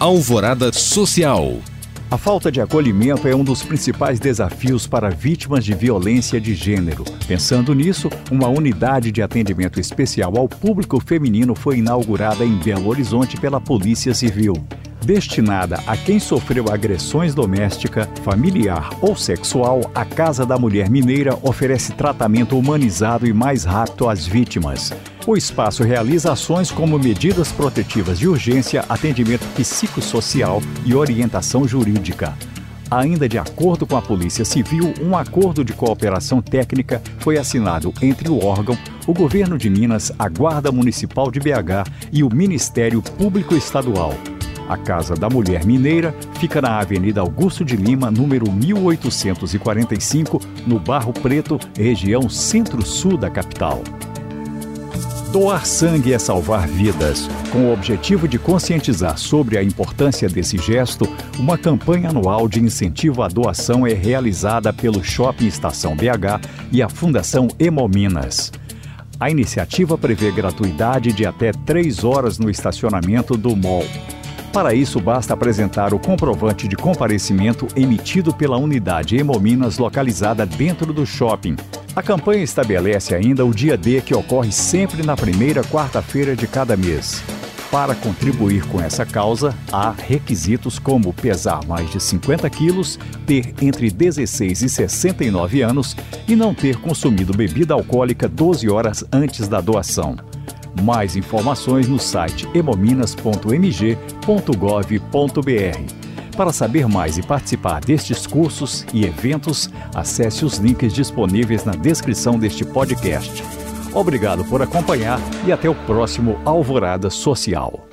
Alvorada Social. A falta de acolhimento é um dos principais desafios para vítimas de violência de gênero. Pensando nisso, uma unidade de atendimento especial ao público feminino foi inaugurada em Belo Horizonte pela Polícia Civil. Destinada a quem sofreu agressões doméstica, familiar ou sexual, a Casa da Mulher Mineira oferece tratamento humanizado e mais rápido às vítimas. O espaço realiza ações como medidas protetivas de urgência, atendimento psicossocial e orientação jurídica. Ainda de acordo com a Polícia Civil, um acordo de cooperação técnica foi assinado entre o órgão, o Governo de Minas, a Guarda Municipal de BH e o Ministério Público Estadual. A Casa da Mulher Mineira fica na Avenida Augusto de Lima, número 1845, no Barro Preto, região centro-sul da capital. Doar sangue é salvar vidas. Com o objetivo de conscientizar sobre a importância desse gesto, uma campanha anual de incentivo à doação é realizada pelo Shopping Estação BH e a Fundação Hemominas. A iniciativa prevê gratuidade de até três horas no estacionamento do mall. Para isso, basta apresentar o comprovante de comparecimento emitido pela unidade Hemominas localizada dentro do shopping. A campanha estabelece ainda o dia D que ocorre sempre na primeira quarta-feira de cada mês. Para contribuir com essa causa, há requisitos como pesar mais de 50 quilos, ter entre 16 e 69 anos e não ter consumido bebida alcoólica 12 horas antes da doação. Mais informações no site hemominas.mg.gov.br. Para saber mais e participar destes cursos e eventos, acesse os links disponíveis na descrição deste podcast. Obrigado por acompanhar e até o próximo Alvorada Social.